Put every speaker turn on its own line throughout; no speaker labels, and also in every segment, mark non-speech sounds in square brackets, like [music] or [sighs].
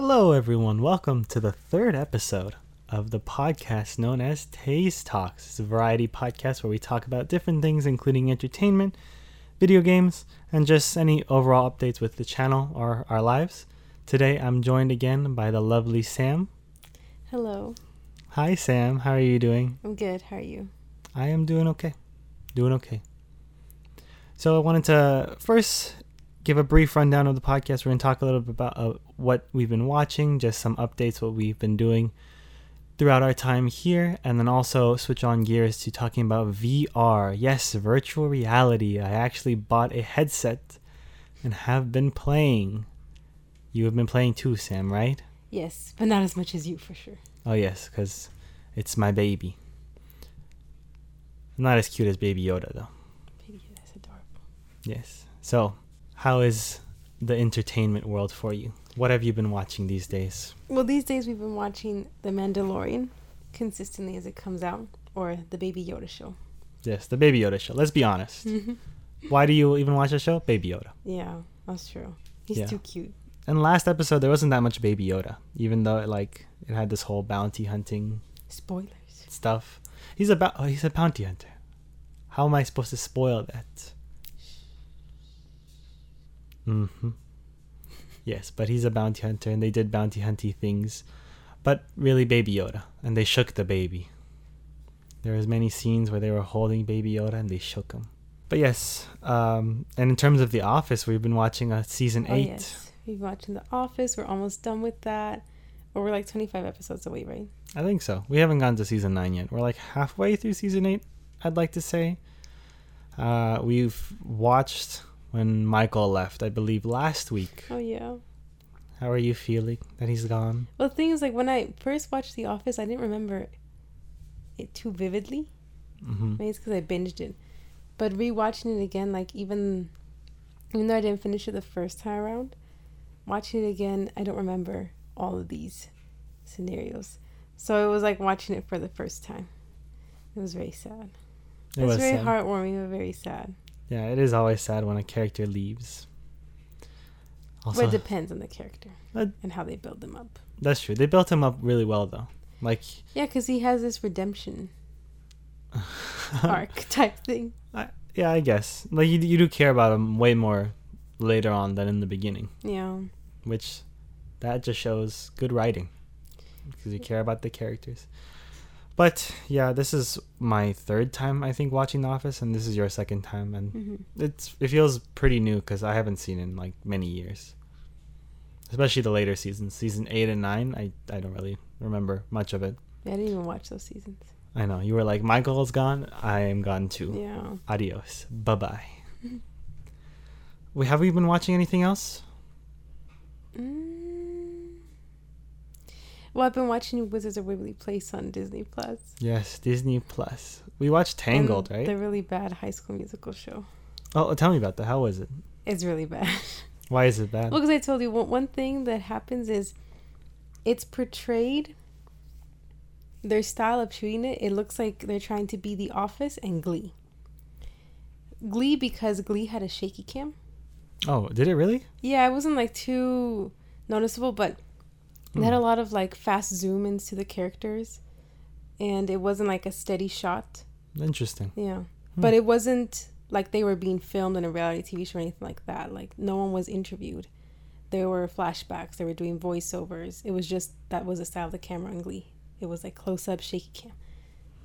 Hello, everyone. Welcome to the third episode of the podcast known as Taste Talks. It's a variety podcast where we talk about different things, including entertainment, video games, and just any overall updates with the channel or our lives. Today, I'm joined again by the lovely Sam.
Hello.
Hi, Sam. How are you doing?
I'm good. How are you?
I am doing okay. Doing okay. So, I wanted to first give a brief rundown of the podcast. We're going to talk a little bit about uh, what we've been watching, just some updates, what we've been doing throughout our time here, and then also switch on gears to talking about VR. Yes, virtual reality. I actually bought a headset and have been playing. You have been playing too, Sam, right?
Yes, but not as much as you for sure.
Oh, yes, because it's my baby. Not as cute as Baby Yoda, though.
Baby, that's adorable.
Yes. So, how is the entertainment world for you? What have you been watching these days?
Well, these days we've been watching The Mandalorian consistently as it comes out, or The Baby Yoda Show.
Yes, the Baby Yoda show. Let's be honest. Mm-hmm. Why do you even watch the show? Baby Yoda.
yeah, that's true. He's
Yeah.
too cute.
And last episode there wasn't that much Baby Yoda, even though it like it had this whole bounty hunting
Spoilers.
stuff. He's a ba- oh, he's a bounty hunter. How am I supposed to spoil that? Mm-hmm. Yes, but he's a bounty hunter, and they did bounty hunty things, but really Baby Yoda, and they shook the baby. There was many scenes where they were holding Baby Yoda and they shook him. But yes, um, and in terms of The Office, we've been watching uh, season
Oh,
eight.
yes. We've been watching The Office. We're almost done with that. Or we're like 25 episodes away, right?
I think so. We haven't gone to season nine yet. We're like halfway through season eight. I'd like to say. Uh, we've watched when Michael left, I believe, last week.
Oh, yeah.
How are you feeling that he's gone?
Well, the thing is, like, when I first watched The Office, I didn't remember it too vividly.
hmm
Maybe it's because I binged it. But rewatching it again, like even even though I didn't finish it the first time around, watching it again, I don't remember all of these scenarios. So it was like watching it for the first time. It was very sad.
It
it's
was
very
sad.
heartwarming but very sad.
Yeah, it is always sad when a character leaves. Also,
it depends on the character
Uh,
and how they build them up.
that's true. They built him up really well, though. Like,
Yeah, because he has this redemption [laughs] arc type thing.
yeah, I guess. Like, you, you do care about him way more later on than in the beginning.
Yeah.
which that just shows good writing because you care about the characters. But yeah, this is my third time I think watching The Office, and this is your second time, and
hmm
it's it feels pretty new because I haven't seen it in like many years. Especially the later seasons, season eight and nine. I I don't really remember much of it.
I didn't even watch those seasons.
I know you were like Michael's gone. I am gone too.
Yeah.
Adios. Bye bye. [laughs] we have we been watching anything else?
Mm. Well, I've been watching Wizards of Waverly Place on Disney Plus.
Yes, Disney Plus. We watched Tangled,
And
right?
The really bad High School Musical show.
Oh, tell me about that. How was it?
It's really bad. [laughs]
Why is it bad?
well, because I told you one, one thing that happens is it's portrayed. Their style of shooting it, it looks like they're trying to be The Office and Glee. Glee because Glee had a shaky cam.
Oh, did it really?
Yeah, it wasn't like too noticeable, but they had a lot of like fast zoom ins to the characters, and it wasn't like a steady shot.
Interesting.
Yeah, but it wasn't like they were being filmed in a reality TV show or anything like that. Like no one was interviewed. There were flashbacks. They were doing voiceovers. It was just that was the style of the camera in Glee. It was like close up, shaky cam,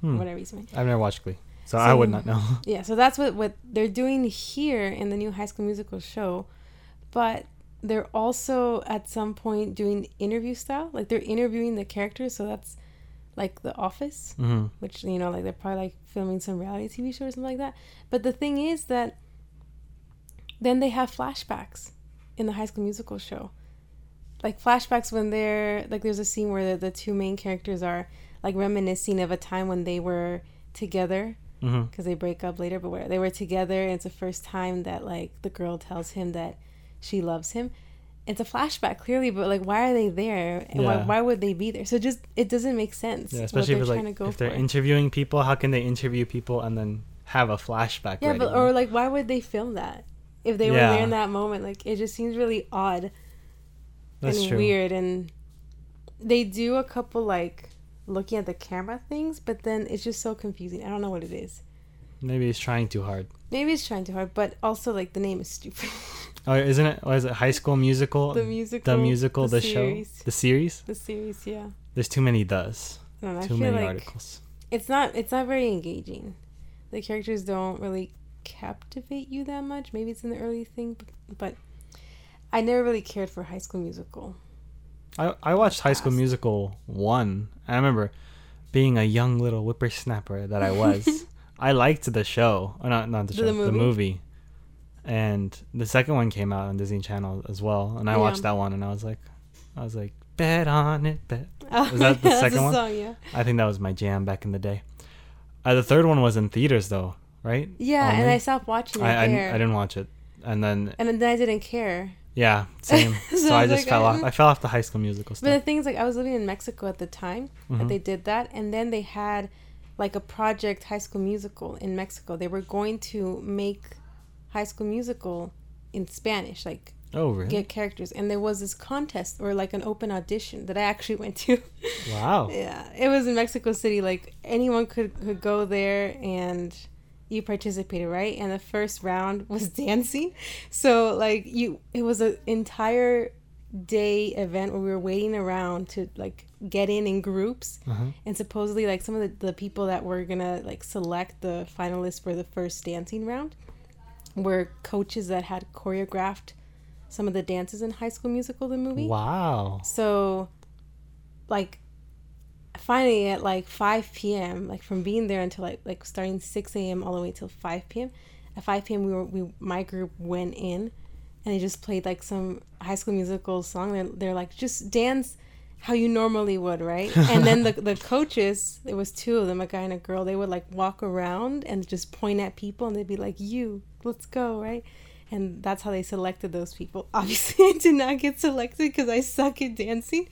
Hmm.
whatever reason.
I've never watched Glee, so, I would not know. [laughs]
Yeah, so that's what what they're doing here in the new High School Musical show, but they're also at some point doing interview style, like they're interviewing the characters. So that's like The Office,
hmm
which you know, like they're probably like filming some reality TV show or something like that. But the thing is that then they have flashbacks in the High School Musical show, like flashbacks when they're like there's a scene where the, the two main characters are like reminiscing of a time when they were together because they break up later, but where they were together, and it's the first time that like the girl tells him that she loves him. It's a flashback clearly, but like, why are they there, and why,
Yeah.
why would they be there? So just it doesn't make sense.
Yeah, especially if
they're
like if they're
for.
interviewing people, how can they interview people and then have a flashback?
yeah, but or like, why would they film that if they were there in that moment? Like, it just seems really odd.
That's
and
true.
weird and they do a couple like looking at the camera things, but then it's just so confusing. I don't know what it is.
Maybe he's trying too hard.
Maybe he's trying too hard, but also like the name is stupid. [laughs]
Oh, isn't it? Was it High School Musical?
the musical,
the musical, the, show,
series,
the series.
the series. Yeah,
There's too many does.
I don't know. I
Too many
like
articles.
it's not. It's not very engaging. The characters don't really captivate you that much. Maybe it's in the early thing, but, but I never really cared for High School Musical.
I I watched High School Musical one. I remember being a young little whippersnapper that I was. [laughs] I liked the show. Oh, not not the
The
show. The
movie?
movie. And the second one came out on Disney Channel as well, and I
Yeah.
watched that one, and I was like, I was like, bet on it, bet. [laughs]
Oh,
Was that the second one?
Song, yeah.
I think that was my jam back in the day. Uh, the third one was in theaters though, right?
Yeah, and I stopped watching it
I, I. I didn't watch it, and then
and then I didn't care.
yeah, [laughs] same.
So
so,
I
I just
like,
fell off. I fell off the High School Musical
But the
stuff.
thing is, like, I was living in Mexico at the time that
Mhm.
they did that, and then they had like a project High School Musical in Mexico. They were going to make High School Musical in Spanish, like
oh really?
get characters, and there was this contest or like an open audition that I actually [laughs] went to.
wow.
yeah, it was in Mexico City. Like anyone could could go there and you participated, right? And the first round was [laughs] dancing. So like you it was an entire day event where we were waiting around to like get in in groups
Uh-huh.
and supposedly like some of the, the people that were gonna like select the finalists for the first dancing round were coaches that had choreographed some of the dances in high school musical the movie
Wow.
so, like, finally at like 5 p.m., like from being there until like like starting 6 a.m. all the way till 5 p.m. At 5 p.m., we were we my group went in, and they just played like some High School Musical song. They're, they're like just dance how you normally would, right? [laughs] And then the the coaches, there was two of them, a guy and a girl. They would like walk around and just point at people, and they'd be like, "You, let's go," right? And that's how they selected those people. [laughs] Obviously, I did not get selected because I suck at dancing.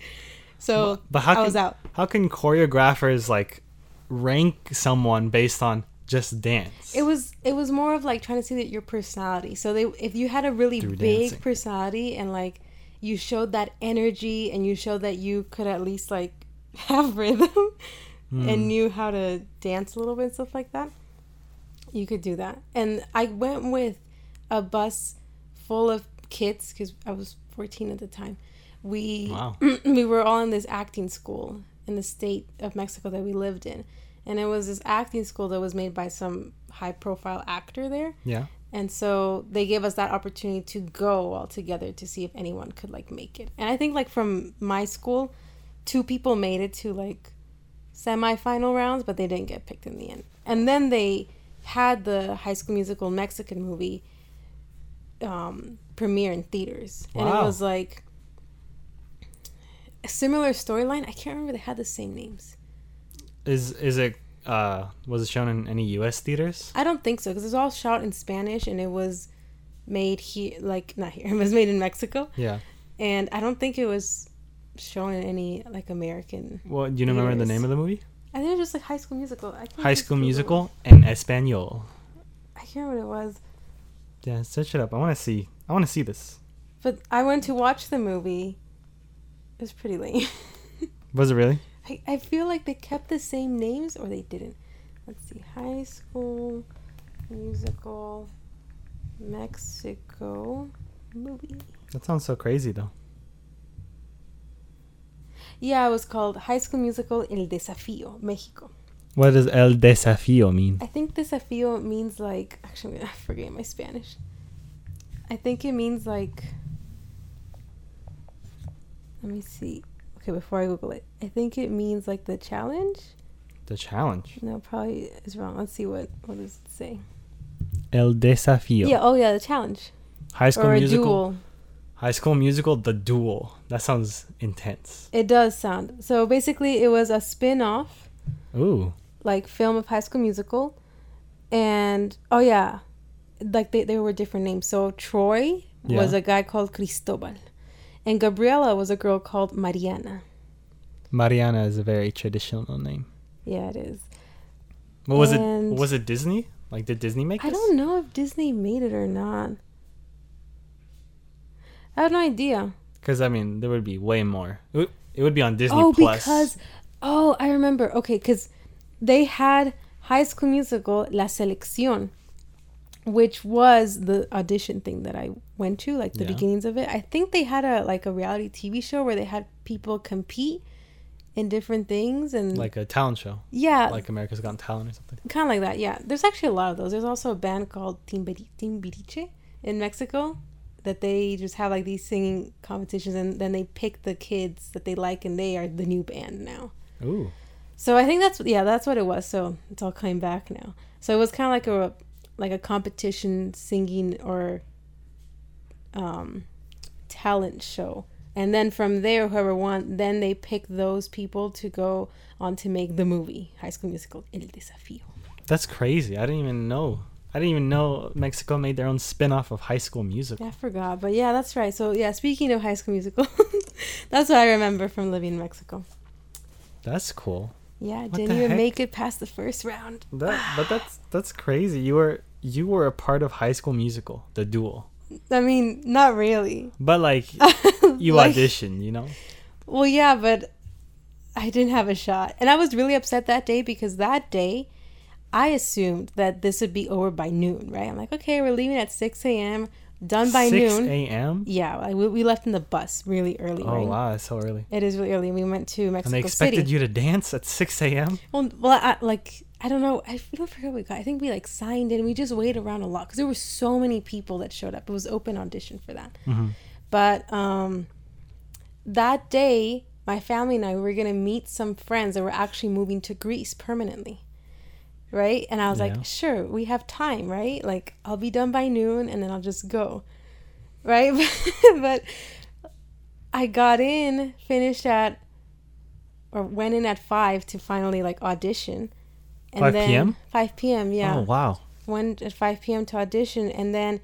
So
But how
I
can,
was out.
how can choreographers like rank someone based on just dance?
It was it was more of like trying to see that your personality. So they if you had a really
Through
big
dancing.
personality and like you showed that energy and you showed that you could at least like [laughs] have rhythm
Hmm.
and knew how to dance a little bit and stuff like that, you could do that. And I went with a bus full of kids because I was 14 at the time. We
Wow. [clears throat]
we were all in this acting school in the state of Mexico that we lived in. And it was this acting school that was made by some high profile actor there.
yeah.
And so they gave us that opportunity to go all together to see if anyone could like make it. And I think like from my school, two people made it to like semifinal rounds, but they didn't get picked in the end. And then they had the High School Musical Mexican movie um, premiere in theaters, and it was like a similar storyline. I can't remember they had the same names.
Is is it uh was it shown in any U.S. theaters?
I don't think so because it was all shot in Spanish and it was made here, like not here. [laughs] It was made in Mexico,
Yeah.
and I don't think it was shown in any like American.
Well, do you remember the name of the movie?
I think it was just like High School Musical. I can't
High School Musical en español.
I can't remember what it was,
Yeah, search it up. I want to see. I want to see this.
but I went to watch the movie. It was pretty lame. [laughs]
Was it really?
I, I feel like they kept the same names or they didn't. Let's see. High School Musical Mexico movie.
That sounds so crazy though.
Yeah, it was called High School Musical El Desafío, Mexico.
What does el desafío mean?
I think desafío means like actually [laughs] I forget my Spanish. I think it means like let me see. Okay, before I Google it. I think it means like the challenge.
The challenge.
No, probably is wrong. Let's see what what does it say.
El desafío.
Yeah, oh yeah, the challenge.
High School
or
Musical.
duel.
High School Musical. The Duel. That sounds intense.
It does sound. So basically it was a spin-off
Ooh.
like film of High School Musical, and oh yeah, like they they were different names. So Troy was a guy called Cristobal, and Gabriela was a girl called Mariana.
Mariana is a very traditional name.
Yeah, it is.
What was
And-
it? Was it Disney? Like did Disney make it?
I
this?
don't know if Disney made it or not. I have no idea.
Because I mean, there would be way more. It would, it would be on Disney
oh,
Plus.
because oh, I remember. Okay, because they had High School Musical La Selección, which was the audition thing that I went to, like the
Yeah.
beginnings of it. I think they had a like a reality TV show where they had people compete in different things and
like a talent show,
yeah,
like America's Got Talent or something.
kind of like that. Yeah, there's actually a lot of those. There's also a band called Timbiri- Timbiriche in Mexico that they just have like these singing competitions and then they pick the kids that they like and they are the new band now.
Ooh,
So I think that's yeah, that's what it was. So it's all coming back now. So it was kind of like a like a competition singing or um talent show. And then from there whoever won, then they pick those people to go on to make the movie High School Musical El Desafío.
that's crazy. I didn't even know. I didn't even know Mexico made their own spin-off of High School Musical.
Yeah, I forgot. But yeah, that's right. So yeah, speaking of High School Musical, [laughs] that's what I remember from living in Mexico.
That's cool.
Yeah,
What
didn't even
heck?
make it past the first round.
That, but that's [sighs] that's crazy. You were you were a part of High School Musical, the duel.
I mean, not really.
But like [laughs] you
Like-
auditioned, you know.
Well, yeah, but I didn't have a shot. And I was really upset that day because that day I assumed that this would be over by noon, right? I'm like, okay, we're leaving at 6 a.m., done by
6
noon.
a.m.
Yeah, like, we, we left in the bus really early,
Oh
right?
wow, that's so early.
It is really early. We went to Mexico
And they expected
City.
you to dance at 6 a.m.
Well, well, I, like I don't know. I don't forget what we got. I think we like signed in. We just waited around a lot because there were so many people that showed up. It was open audition for that.
Mhm.
But um, that day, my family and I we were gonna meet some friends that were actually moving to Greece permanently. Right, and I was
Yeah.
like, sure, we have time, right? Like, I'll be done by noon, and then I'll just go, right? [laughs] but I got in, finished at, or went in at five to finally like audition.
5 p.m.?
5 p.m. Yeah.
Oh wow.
Went at 5 p.m. to audition, and then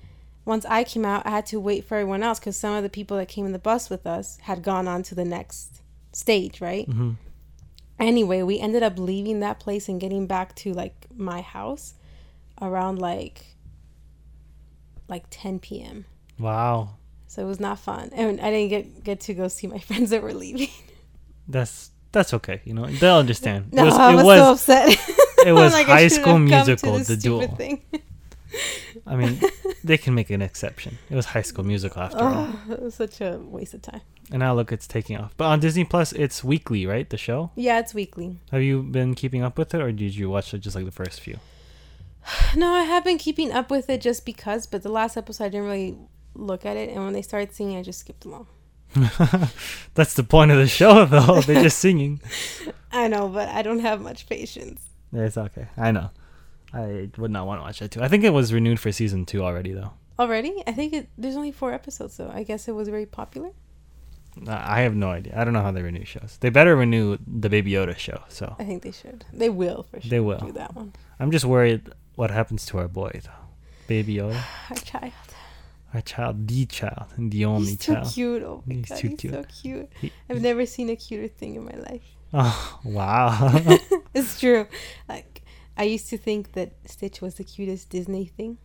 once I came out, I had to wait for everyone else because some of the people that came in the bus with us had gone on to the next stage, right?
hmm
Anyway, we ended up leaving that place and getting back to like my house around like like 10 p.m.
Wow.
So it was not fun, and I didn't get get to go see my [laughs] friends that were leaving.
That's that's okay. You know they'll understand. [laughs]
No,
it was,
I
it
was,
was
so upset. [laughs]
it was [laughs]
Like,
High School
have come to
Musical, the duel.
Thing.
I mean, [laughs] they can make an exception. It was High School Musical after oh, all.
Oh, it was such a waste of time.
And now look, it's taking off. But on Disney Plus, it's weekly, right? The show.
Yeah, it's weekly.
Have you been keeping up with it, or did you watch it just like the first few? [sighs]
No, I have been keeping up with it just because, but the last episode I didn't really look at it, and when they started singing, I just skipped along. [laughs]
That's the point of the show, though. They're just singing.
I know, but I don't have much patience.
It's okay. I know. I would not want to watch that too. I think it was renewed for season two already, though.
Already? I think it. There's only four episodes, though. I guess it was very popular.
I I have no idea. I don't know how they renew shows. They better renew the Baby Yoda show. So
I think they should. They will for sure.
They will.
do that one.
I'm just worried what happens to our boy, though. Baby Yoda, [sighs]
Our child.
our child, the child, and the only
he's too
child.
cute. Oh my
He's
god,
too
he's
cute.
so cute.
He-
I've never seen a cuter thing in my life.
Oh [laughs] wow! [laughs]
it's true. Like I used to think that Stitch was the cutest Disney thing.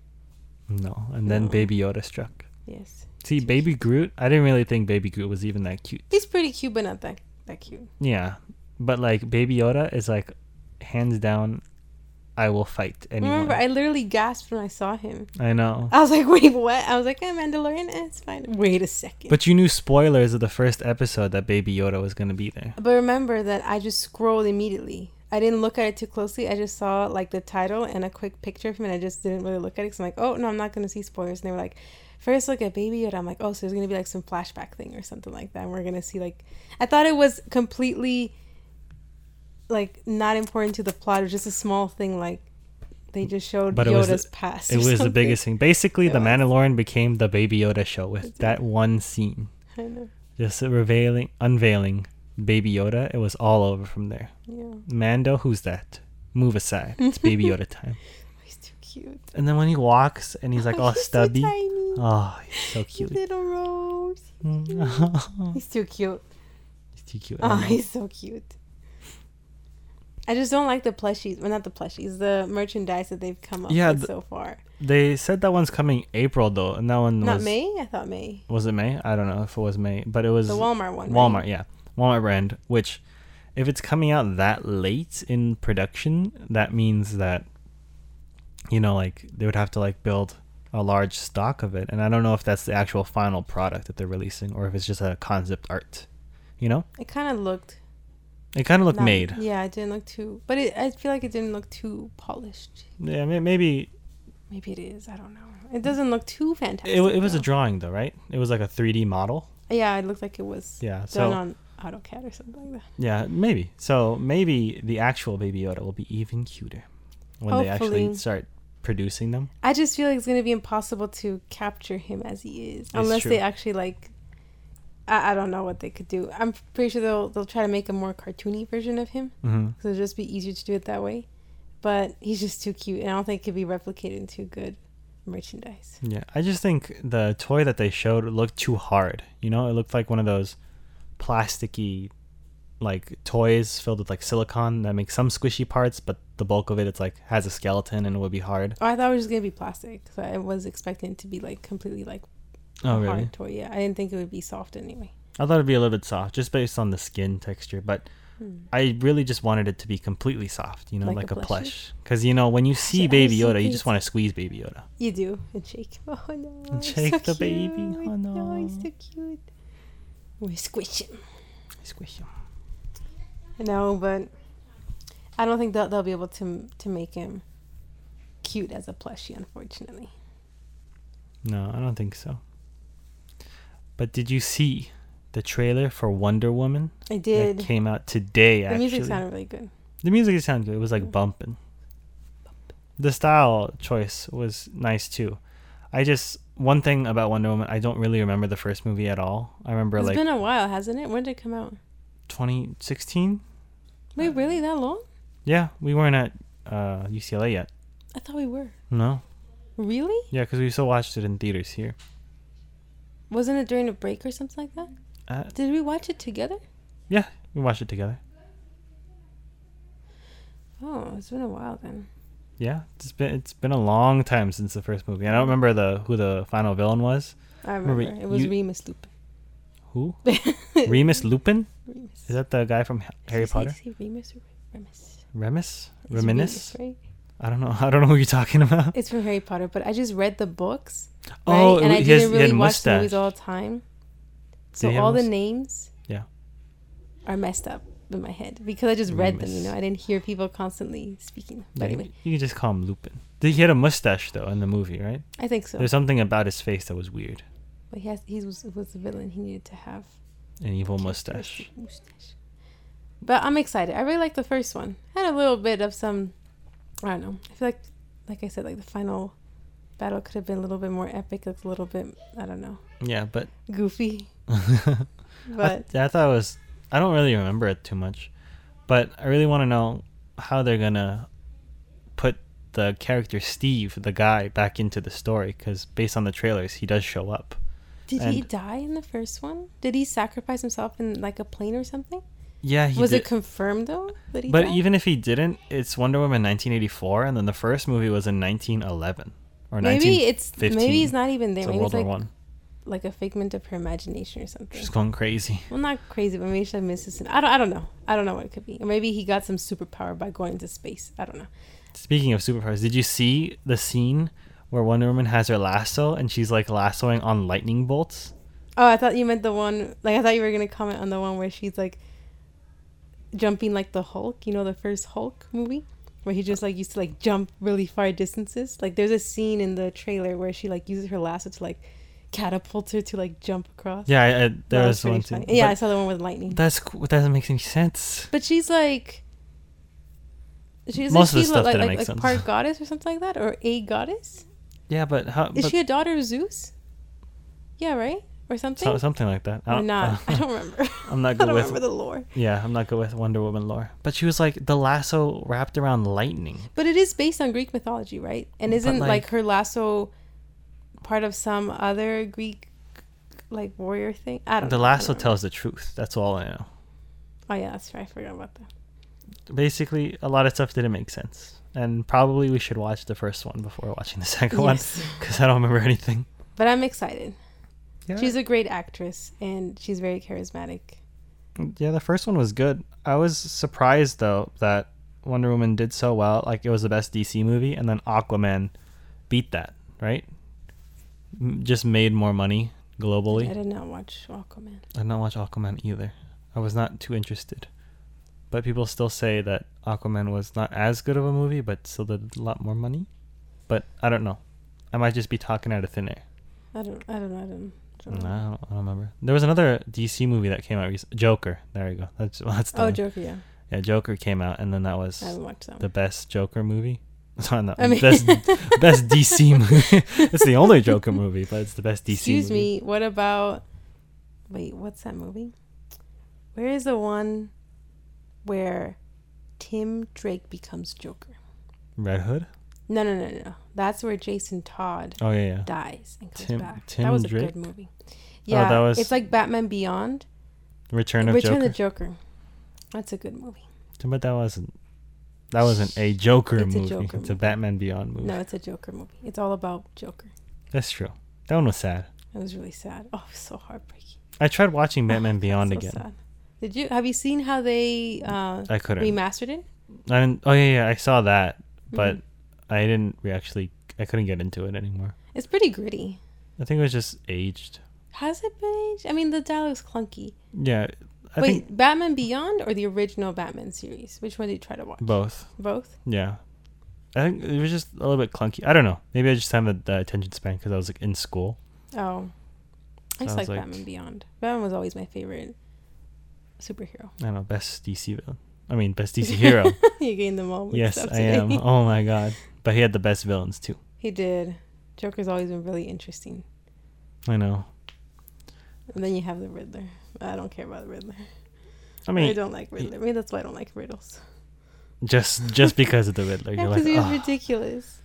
no, and then
No.
Baby Yoda struck.
Yes.
See, Baby Groot. I didn't really think Baby Groot was even that cute.
He's pretty cute, but not that that cute.
Yeah, but like Baby Yoda is like hands down. I will fight anyone.
Remember, I literally gasped when I saw him.
I know.
I was like, [laughs] "Wait, what?" I was like, "Eh, Mandalorian, eh, it's fine." Wait a second.
But you knew spoilers of the first episode that Baby Yoda was gonna be there.
But remember that I just scrolled immediately. I didn't look at it too closely. I just saw like the title and a quick picture of him, and I just didn't really look at it. Cause I'm like, oh no, I'm not gonna see spoilers. And they were like, first look at Baby Yoda. I'm like, oh, so there's gonna be like some flashback thing or something like that. And we're gonna see like, I thought it was completely like not important to the plot. It was just a small thing. Like they just showed
But it was the-
past.
It was the biggest thing. Basically,
It
the
was.
Mandalorian became the Baby Yoda show with
It
that one scene.
I know.
Just revealing, unveiling Baby Yoda. It was all over from there.
Yeah.
Mando, who's that? Move aside. It's Baby Yoda [laughs] time.
He's too cute.
And then when he walks and he's like oh, all
He's
stubby.
So tiny.
oh, he's so
His
cute.
Little rose.
he's mm. [laughs]
He's too cute.
He's too cute.
Oh, he's so cute. I just don't like the plushies. Well, not the plushies. The merchandise that they've come up
Yeah,
with
the-
so far.
They said that one's coming April though, and that one
Not
was
May. I thought May.
was it May? I don't know if it was May, but it was
The Walmart one. right?
Walmart, yeah, Walmart brand. Which, if it's coming out that late in production, that means that, you know, like they would have to like build a large stock of it, and I don't know if that's the actual final product that they're releasing or if it's just a concept art. You know,
It kind of looked.
It kind of looked
not-
made.
Yeah, it didn't look too. But it, I feel like it didn't look too polished.
Yeah, maybe
Maybe it is. I don't know. It doesn't look too fantastic.
it, it was a drawing though, right? It was like a 3D model.
Yeah, it looked like it was
Yeah,
done
so
on AutoCAD or something like that.
yeah, maybe. So maybe the actual Baby Yoda will be even cuter when they actually
Hopefully.
start producing them.
I just feel like it's gonna be impossible to capture him as he is,
It's
unless
true.
they actually like. I, I don't know what they could do. I'm pretty sure they'll they'll try to make a more cartoony version of him,
hmm
because it'll just be easier to do it that way. But he's just too cute, and I don't think it could be replicated into good merchandise.
Yeah, I just think the toy that they showed looked too hard. You know, it looked like one of those plasticky, like toys filled with like silicon that makes some squishy parts, but the bulk of it, it's like has a skeleton and it would be hard.
Oh, I thought it was just gonna be plastic, so I was expecting it to be like completely like
Oh, really?
hard toy. Yeah, I didn't think it would be soft anyway.
I thought it'd be a little bit soft, just based on the skin texture, but
Hmm.
I really just wanted it to be completely soft. You know,
Like
like,
a
a plush. Because you know, when you see
I
Baby
see
Yoda, you just want to squeeze Baby Yoda.
You do and shake. [laughs] Oh no!
And shake
so
the baby. Oh,
no. know, he's so cute. We squish him.
Squish him.
No, but I don't think they'll they'll be able to to make him cute as a plushie. Unfortunately,
No, I don't think so. But did you see the trailer for Wonder Woman?
I did.
That came out today.
the
Actually,
music sounded really good.
the music sounded good. It was like
Mm.
bumping. The style choice was nice too. I just one thing about Wonder Woman, I don't really remember the first movie at all. I remember
It's
like It's
been a while, hasn't it? When did it come out?
2016.
Wait, really? That long?
Yeah, we weren't at uh, UCLA yet.
I thought we were.
No,
Really?
yeah, because we still watched it in theaters here.
Wasn't it during a break or something like that?
Uh,
Did we watch it together?
yeah, we watched it together.
Oh, it's been a while then.
Yeah, it's been it's been a long time since the first movie. I don't remember the who the final villain was.
I
Remember,
remember. it was
you-
Remus Lupin.
Who? [laughs] Remus Lupin?
Remus.
Is that the guy from Harry Potter?
Remus Remus?
Remus?
It's
Reminisce?
Remus, right?
I don't know. [laughs] I don't know who you're talking about.
It's from Harry Potter, but I just read the books.
Oh,
right? and I
has-
didn't
had
really watch the
mustache.
movies all the time. So all the names
Yeah.
are messed up in my head because I just read them, you know. I didn't hear people constantly speaking. But
Yeah,
anyway,
you can just call him Lupin. He had a mustache though in the movie, right?
I think so.
There's something about his face that was weird.
But he has he was was the villain. He needed to have
An evil mustache.
mustache. But I'm excited. I really like the first one. Had a little bit of some I don't know. I feel like like I said, like the final battle could have been a little bit more epic, like a little bit I don't know.
Yeah, but
Goofy. [laughs]
I,
But
yeah, I thought it was. I don't really remember it too much, but I really want to know how they're gonna put the character Steve, the guy, back into the story. Because based on the trailers, he does show up.
did he die in the first one? Did he sacrifice himself in like a plane or something?
Yeah, he
was
did.
it confirmed though that he
but
died?
even if he didn't, it's Wonder Woman 1984, and then the first movie was in 1911 or
maybe it's maybe he's not even there.
so
Maybe it's like
One.
like a figment of her imagination or something.
She's going crazy.
Well, not crazy, but maybe she misses it. I don't. I don't know. I don't know what it could be. Or maybe he got some superpower by going to space. I don't know.
Speaking of superpowers, did you see the scene where Wonder Woman has her lasso and she's like lassoing on lightning bolts?
Oh, I thought you meant the one. Like I thought you were gonna comment on the one where she's like jumping like the Hulk. You know the first Hulk movie where he just like used to like jump really far distances. Like there's a scene in the trailer where she like uses her lasso to like catapult her to like jump across.
Yeah, I, I,
That
was,
pretty
one too.
Yeah, I saw the one with lightning.
that's co- that doesn't make any sense.
But she's like. She's
Most of the
she
stuff
like,
didn't
like,
make
like part [laughs] goddess or something like that, or a goddess.
Yeah, but how?
Is
but
she a daughter of Zeus? Yeah, right, or something.
so, something like that. I
or
don't,
not? I [laughs] don't remember. [laughs]
I'm not [laughs]
I
good
don't
with.
remember the lore.
Yeah, I'm not good with Wonder Woman lore. But she was like the lasso wrapped around lightning.
But it is based on Greek mythology, right? And isn't like,
like-
her lasso part of some other Greek like warrior thing? I don't
The
know. I
lasso tells the truth. That's all I know.
Oh yeah, that's right. I forgot about that.
basically a lot of stuff didn't make sense, and probably we should watch the first one before watching the second one because I don't remember anything.
But I'm excited.
Yeah.
She's a great actress and she's very charismatic.
Yeah, the first one was good. I was surprised though that Wonder Woman did so well. Like it was the best DC movie, and then Aquaman beat that. Right? Just made more money globally.
I did not watch Aquaman.
I did not watch Aquaman either. I was not too interested. But people still say that Aquaman was not as good of a movie, but still did a lot more money. But I don't know. I might just be talking out of thin air.
I don't. I don't know. I don't.
No, I don't, I don't remember. There was another DC movie that came out recently. Joker. There you go. That's [laughs] that's the
Oh,
one.
Joker. Yeah,
Yeah, Joker came out, and then that was
I haven't watched that.
the best Joker movie. [laughs] Sorry, no,
I mean-
best [laughs] best DC movie. it's the only Joker movie, but it's the best DC.
Excuse
movie.
me. What about? Wait, what's that movie? Where is the one where Tim Drake becomes Joker?
Red Hood.
No, no, no, no. That's where Jason Todd
Oh yeah, yeah.
dies and comes
Tim-
back.
Tim
that was a good movie.
Oh,
Yeah,
that was-
it's like Batman Beyond.
Return of
Return
Joker.
of the Joker. That's a good movie.
but that wasn't. That wasn't a Joker
It's a
movie.
Joker
it's a. Batman Beyond movie.
No, it's a Joker movie. It's all about Joker.
That's true. That one was sad.
It was really sad. [laughs] Oh, it was so heartbreaking.
I tried watching [laughs] Batman Beyond
So
again.
sad. Did you have you seen how they uh,
I couldn't.
remastered it?
I didn't. Oh yeah, yeah. I saw that, but
Mhm.
I didn't we actually. I couldn't get into it anymore.
It's pretty gritty.
I think it was just aged.
Has it been aged? I mean, the dialogue's clunky.
Yeah, I
Wait,
think
Batman Beyond or the original Batman series? Which one did you try to watch?
both.
Both.
Yeah, I think it was just a little bit clunky. I don't know. Maybe I just haven't the attention span because I was like in school.
Oh, I just
Sounds
like,
like-
Batman Beyond. Batman was always my favorite superhero.
I don't know best DC villain. I mean best DC [laughs] hero.
you gained them all.
yes, I
today.
am. Oh my god! [laughs] But he had the best villains too.
He did. Joker's always been really interesting.
I know.
And then you have the Riddler. I don't care about the Riddler.
I mean, I,
don't like Riddler. Maybe that's why I don't like riddles.
just just because of the Riddler, [laughs]
Yeah,
you're
because
like,
he was
"Ugh."
ridiculous.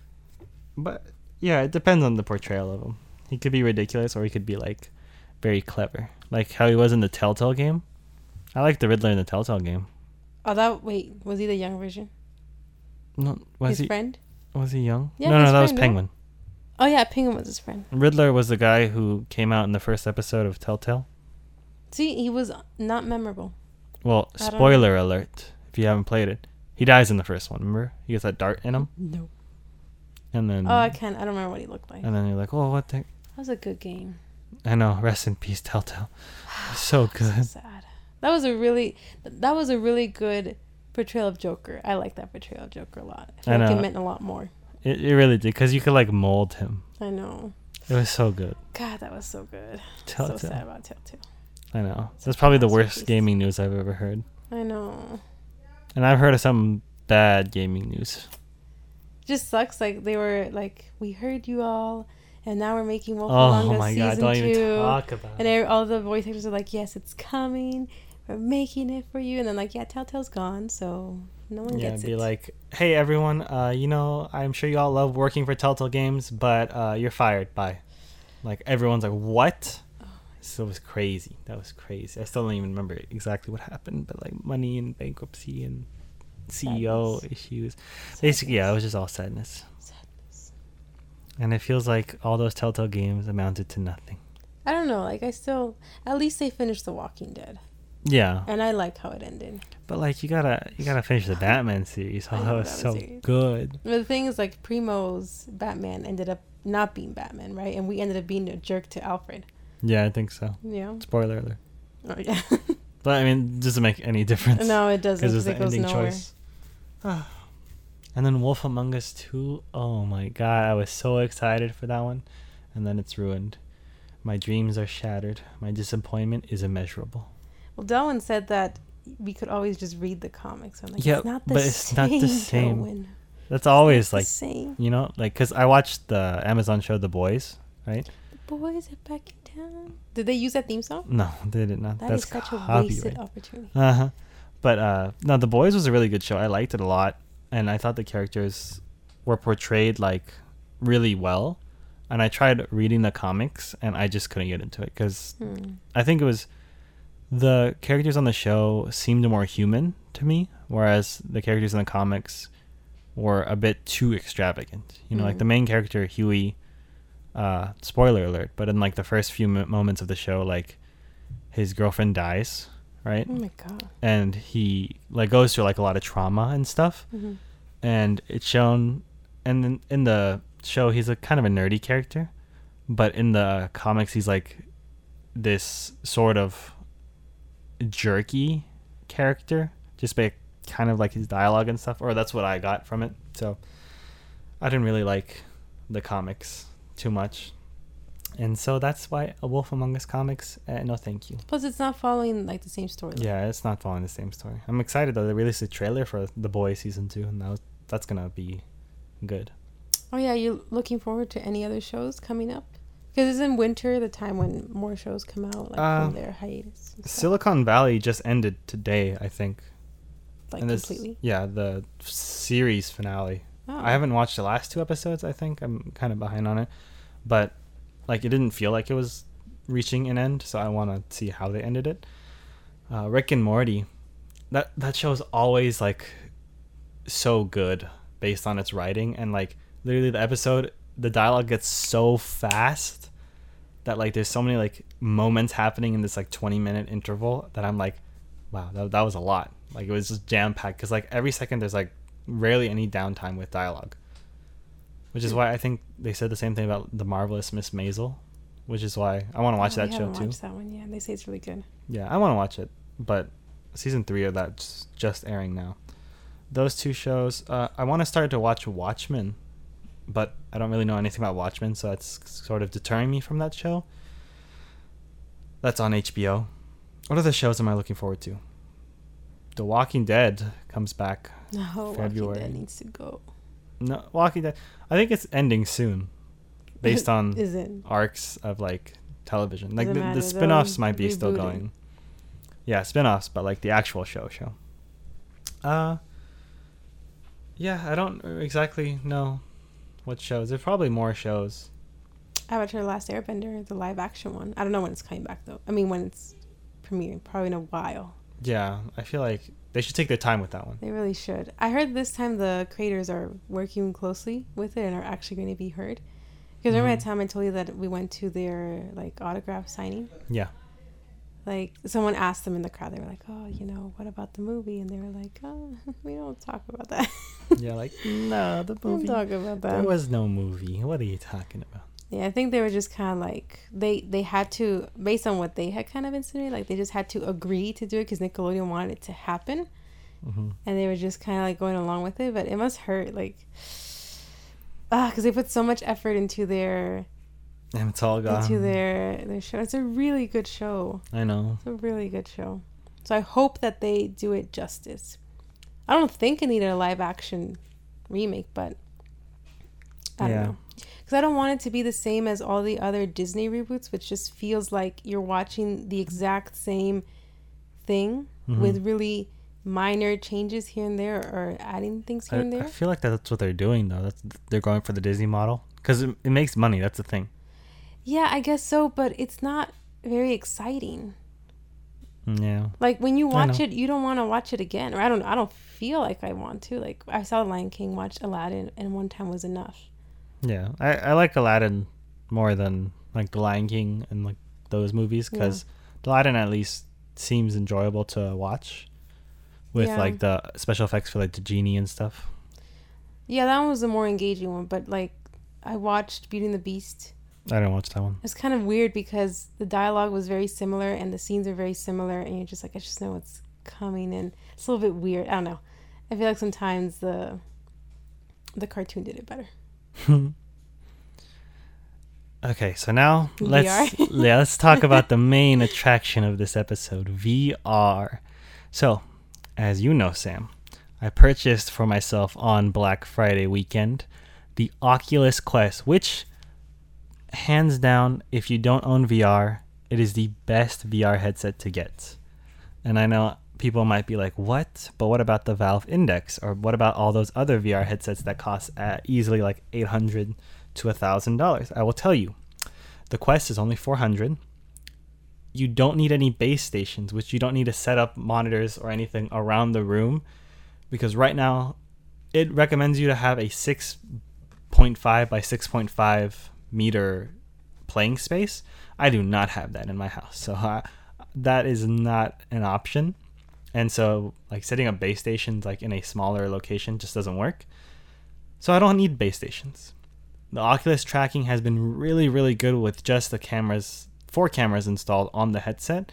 But yeah, it depends on the portrayal of him. He could be ridiculous, or he could be like very clever, like how he was in the Telltale game. I like the Riddler in the Telltale game.
Oh, that wait, was he the young version?
No, was
his
he?
friend?
Was he young?
Yeah,
no, no, that was
friend, no?
Penguin.
Oh yeah, Penguin was his friend.
Riddler was the guy who came out in the first episode of Telltale.
See, he was not memorable.
Well,
I
spoiler alert if you haven't played it. He dies in the first one. Remember, he gets that dart in him,
No.
and then
Oh, I can't. I don't remember what he looked like.
and then you're like, oh, what the?
That was a good game.
I know. Rest in peace, Telltale. [sighs] So
So
good.
sad. That was a really, that was a really good portrayal of Joker. I like that portrayal of Joker a lot. I
I
like
know.
it meant a lot more.
It, it really did because you could like mold him.
I know.
It was so good.
God, that was so good.
Telltale.
So sad about Telltale.
I know. That's probably the worst gaming news I've ever heard.
I know.
And I've heard of some bad gaming news.
just sucks. Like they were like, we heard you all, and now we're making Wolf
Oh
Among Us
my god,
season
don't
two.
even talk about
and all the voice actors are like, yes, it's coming. Making it for you. And then like, yeah, Telltale's gone, so no one
Yeah,
gets
be
it.
like, hey everyone, uh, you know, I'm sure you all love working for Telltale Games, but uh, you're fired. Bye. Like everyone's like, what?
Oh
So it was crazy. That was crazy. I still don't even remember exactly what happened, but like money and bankruptcy and CEO
Sadness.
issues. Basically, yeah, it was just all sadness.
Sadness.
And it feels like all those Telltale games amounted to nothing.
I don't know. Like I still, at least they finished The Walking Dead,
Yeah,
and I like how it ended.
but like you gotta you gotta finish the Batman series.
I
Oh, that was so
series.
good.
But the thing is, like Primo's Batman ended up not being Batman, right? And we ended up being a jerk to Alfred.
Yeah, I think so.
Yeah.
Spoiler alert.
Oh yeah. [laughs]
But I mean, it doesn't make any difference.
no, it doesn't.
because it's the
it
ending
nowhere.
choice. [sighs] and then Wolf Among Us 2. Oh my god, I was so excited for that one. And then it's ruined. My dreams are shattered. My disappointment is immeasurable.
Well, Darwin said that we could always just read the comics. I'm like,
Yeah,
it's not the
but it's
same.
not the same.
Darwin.
That's always like,
same.
you know, like, because I watched the Amazon show The Boys, right?
The boys are back in town. Did they use that theme song?
No, they did not.
That is
That's
such a wasted opportunity.
Uh huh. But uh, no, The Boys was a really good show. I liked it a lot, and I thought the characters were portrayed like really well. And I tried reading the comics, and I just couldn't get into it because
Hmm.
I think it was the characters on the show seemed more human to me, whereas the characters in the comics were a bit too extravagant. You know, like
Mm.
the main character Hughie. Uh, spoiler alert! But in like the first few mo- moments of the show, like his girlfriend dies, right?
Oh my god.
And he like goes through like a lot of trauma and stuff.
hmm
and it's shown and in, in the show he's a kind of a nerdy character but in the comics he's like this sort of jerky character just by kind of like his dialogue and stuff or that's what i got from it so i didn't really like the comics too much and so that's why a wolf among us comics uh, no thank you
Plus, it's not following like the same story.
yeah, it's not following the same story. I'm excited though. They released a trailer for The Boy season two, and that was, that's gonna be good.
Oh yeah, you looking forward to any other shows coming up? Because it's in winter, the time when more shows come out, like
Uh,
from their hiatus.
Silicon Valley just ended today, I think.
like
and this,
completely.
Yeah, the series finale.
Oh.
I haven't watched the last two episodes. I think I'm kind of behind on it, but like it didn't feel like it was reaching an end, so I want to see how they ended it. Uh, Rick and Morty, that that show is always like so good based on its writing and like literally the episode, the dialogue gets so fast that like there's so many like moments happening in this like 20 minute interval that I'm like, wow, that, that was a lot. Like it was just jam packed because like every second there's like rarely any downtime with dialogue. Which is why I think they said the same thing about the marvelous Miss Maisel, which is why I want to watch
Oh,
that show too.
Watched that one, yeah. They say it's really good.
Yeah, I want to watch it, but season three of that's just airing now. Those two shows, uh, I want to start to watch Watchmen, but I don't really know anything about Watchmen, so that's sort of deterring me from that show. That's on HBO. What other shows am I looking forward to? The Walking Dead comes back.
No, Walking Dead needs to go.
No, Walking Dead. I think it's ending soon, [laughs] based on arcs of like television. Like
Doesn't
the, the spin-offs might be still going. Yeah, spin-offs, but like the actual show show. Uh Yeah, I don't exactly know what shows. There's probably more shows.
Avatar: The Last Airbender, the live action one. I don't know when it's coming back though. I mean, when it's premiering, probably in a while.
Yeah, I feel like they should take their time with that one.
They really should. I heard this time the creators are working closely with it and are actually going to be heard. Because remember
Mhm.
that time I told you that we went to their like autograph signing?
Yeah.
Like someone asked them in the crowd, they were like, "Oh, you know, what about the movie?" And they were like, "Oh, [laughs] we don't talk about that. [laughs]
Yeah, like no, the
we don't
movie.
talk about that.
There was no movie. What are you talking about?
Yeah, I think they were just kind of like they they had to based on what they had kind of insinuated, like they just had to agree to do it because Nickelodeon wanted it to happen,
hmm
and they were just kind of like going along with it. But it must hurt, like, ah, because they put so much effort into their
And it's all gone.
into their their show. It's a really good show.
I know.
It's a really good show. So I hope that they do it justice. I don't think it needed a live action remake, but I don't know. Because I don't want it to be the same as all the other Disney reboots, which just feels like you're watching the exact same thing
Mhm.
with really minor changes here and there or adding things here
I,
and there.
I feel like that's what they're doing though. That's they're going for the Disney model because it, it makes money. That's the thing.
Yeah, I guess so, but it's not very exciting.
Yeah.
Like when you watch it, you don't want to watch it again, or I don't. I don't feel like I want to. Like I saw Lion King, watched Aladdin, and one time was enough.
Yeah, I, I like Aladdin more than like The Lion King and like those movies because Aladdin at least seems enjoyable to watch with
Yeah.
like the special effects for like the genie and stuff.
Yeah, that one was the more engaging one. But like, I watched Beauty and the Beast.
I didn't watch that one.
It's kind of weird because the dialogue was very similar and the scenes are very similar, and you're just like, I just know what's coming, and it's a little bit weird. I don't know. I feel like sometimes the the cartoon did it better. [laughs]
okay, so now let's yeah, let's talk about the main attraction of this episode, VR. So, as you know, Sam, I purchased for myself on Black Friday weekend the Oculus Quest, which hands down, if you don't own VR, it is the best VR headset to get. And I know people might be like, "What?" But what about the Valve Index, or what about all those other VR headsets that cost uh, easily like eight hundred to thousand dollars? I will tell you, the Quest is only four hundred, you don't need any base stations, which you don't need to set up monitors or anything around the room because right now it recommends you to have a 6.5 by 6.5 meter playing space. I do not have that in my house. So [laughs] uh, that is not an option. And so like setting up base stations like in a smaller location just doesn't work. So I don't need base stations. The Oculus tracking has been really really good with just the cameras, four cameras installed on the headset.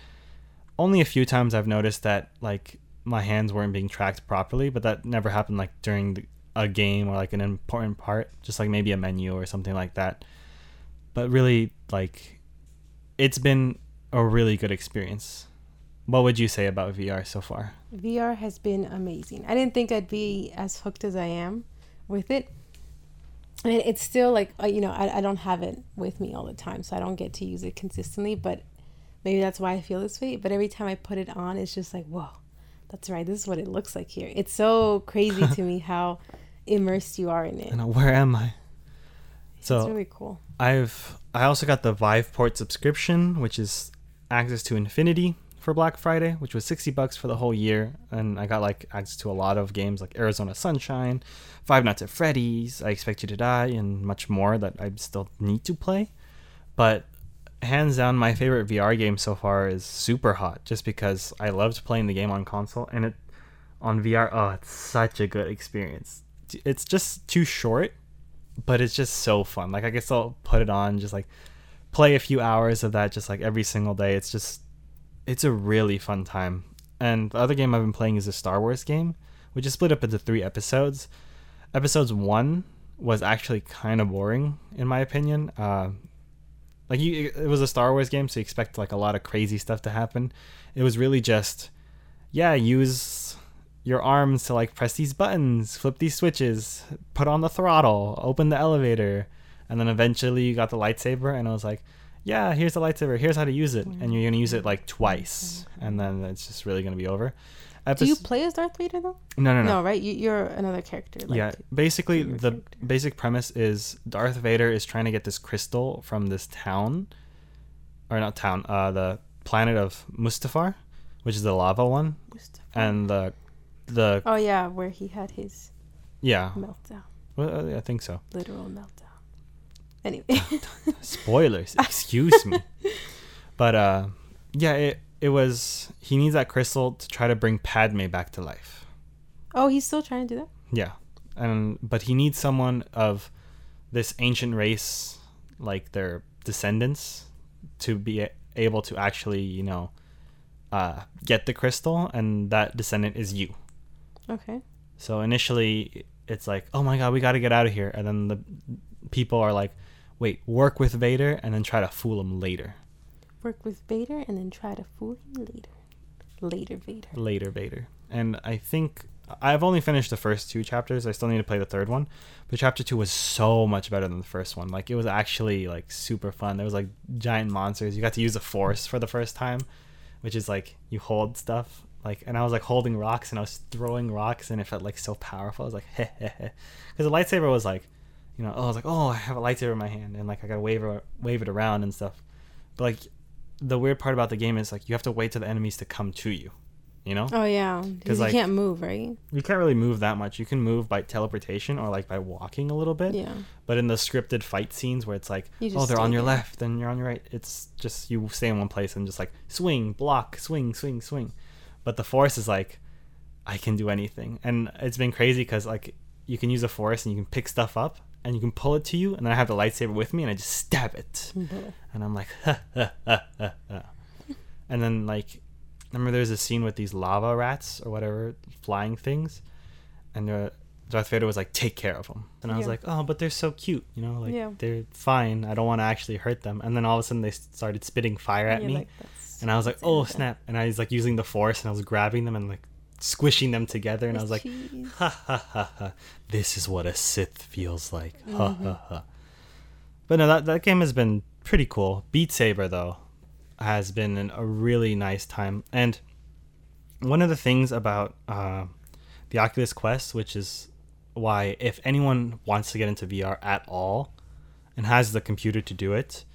Only a few times I've noticed that like my hands weren't being tracked properly, but that never happened like during the, a game or like an important part, just like maybe a menu or something like that. But really like it's been a really good experience. What would you say about VR so far?
VR has been amazing. I didn't think I'd be as hooked as I am with it. And it's still like, you know, I, I don't have it with me all the time, so I don't get to use it consistently. But maybe that's why I feel this way. But every time I put it on, it's just like, whoa, that's right. This is what it looks like here. It's so crazy to me [laughs] how immersed you are in it.
And where am I? So
it's really cool.
I've I also got the Viveport subscription, which is access to Infinity for Black Friday, which was 60 bucks for the whole year. And I got like access to a lot of games like Arizona Sunshine, Five Nights at Freddy's, I Expect You to Die, and much more that I still need to play. But hands down, my favorite VR game so far is Super Hot, just because I loved playing the game on console and it on VR. Oh, it's such a good experience. It's just too short, but it's just so fun. Like I guess I'll put it on, just like play a few hours of that, just like every single day. It's just it's a really fun time. And the other game I've been playing is a Star Wars game, which is split up into three episodes. Episodes one was actually kind of boring in my opinion. Uh, like you, it was a Star Wars game, so you expect like a lot of crazy stuff to happen. It was really just, yeah, use your arms to like press these buttons, flip these switches, put on the throttle, open the elevator, and then eventually you got the lightsaber, and I was like, yeah, here's the lightsaber, here's how to use it, and you're gonna use it like twice, and then it's just really gonna be over.
Epis- Do you play as Darth Vader though?
No, no, no.
No, right? You, you're another character.
Like yeah, basically the character. basic premise is Darth Vader is trying to get this crystal from this town, or not town, uh, the planet of Mustafar, which is the lava one, Mustafar. and the the.
Oh yeah, where he had his.
Yeah.
Meltdown.
Well, I think so.
Literal meltdown. Anyway. [laughs]
Spoilers. [laughs] Excuse me. But uh, yeah, it it was he needs that crystal to try to bring Padme back to life.
Oh, he's still trying to do that.
Yeah, and but he needs someone of this ancient race, like their descendants, to be able to actually, you know, uh, get the crystal, and that descendant is you.
Okay.
So initially, it's like, oh my god, we got to get out of here, and then the people are like, wait, work with Vader, and then try to fool him later
work with Vader and then try to fool him later. Later Vader.
Later Vader. And I think I've only finished the first two chapters. I still need to play the third one. But chapter two was so much better than the first one. Like it was actually like super fun. There was like giant monsters. You got to use the force for the first time, which is like you hold stuff. Like and I was like holding rocks and I was throwing rocks and it felt like so powerful. I was like [laughs] heh heh heh. Because the lightsaber was like, you know, oh I was like, oh I have a lightsaber in my hand and like I gotta wave it wave it around and stuff. But like the weird part about the game is like you have to wait till the enemies to come to you. You know?
Oh yeah, because you like, can't move, right?
You can't really move that much. You can move by teleportation or like by walking a little bit.
Yeah.
But in the scripted fight scenes where it's like, oh, they're on your there. left and you're on your right, it's just you stay in one place and just like swing, block, swing, swing, swing. But the force is like, I can do anything, and it's been crazy because like you can use a force and you can pick stuff up and you can pull it to you, and then I have the lightsaber with me, and I just stab it, mm-hmm. and I'm like, ha, ha, ha, and then like, remember there's a scene with these lava rats or whatever flying things, and uh, Darth Vader was like, take care of them, and I was yeah. like, oh, but they're so cute, you know, like yeah. they're fine. I don't want to actually hurt them, and then all of a sudden they started spitting fire at me. Like, and I was like, "Oh snap!" And I was like using the force, and I was grabbing them and like squishing them together, and I was like, ha ha ha ha. This is what a Sith feels like. Mm-hmm. Ha ha ha. But no, that that game has been pretty cool. Beat Saber though has been an, a really nice time, and one of the things about uh, the Oculus Quest, which is why if anyone wants to get into VR at all and has the computer to do it,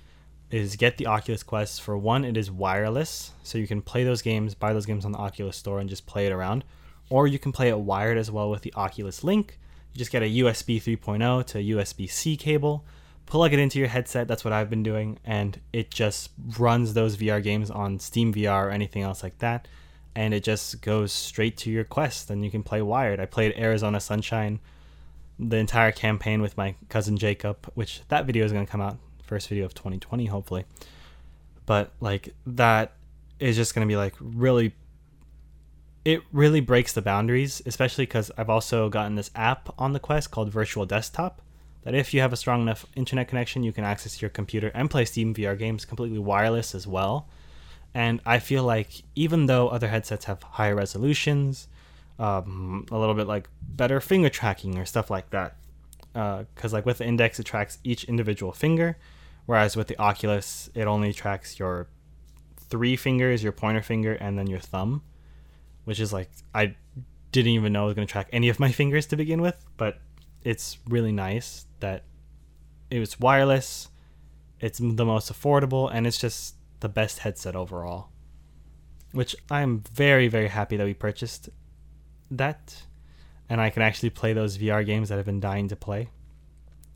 is get the Oculus Quest. For one, it is wireless, so you can play those games, buy those games on the Oculus Store, and just play it around. Or you can play it wired as well with the Oculus Link. You just get a USB 3.0 to USB C cable, plug it into your headset. That's what I've been doing, and it just runs those VR games on Steam VR or anything else like that. And it just goes straight to your Quest, and you can play wired. I played Arizona Sunshine the entire campaign with my cousin Jacob, which that video is going to come out first video of 2020 hopefully. But like that is just going to be like really it really breaks the boundaries, especially cuz I've also gotten this app on the Quest called Virtual Desktop that if you have a strong enough internet connection, you can access your computer and play Steam VR games completely wireless as well. And I feel like even though other headsets have higher resolutions, um, a little bit like better finger tracking or stuff like that. Because uh, like with the index, it tracks each individual finger, whereas with the Oculus, it only tracks your three fingers, your pointer finger, and then your thumb, which is like I didn't even know it was going to track any of my [laughs] fingers to begin with. But it's really nice that it was wireless. It's the most affordable, and it's just the best headset overall. Which I'm very, very happy that we purchased that and I can actually play those VR games that I've been dying to play.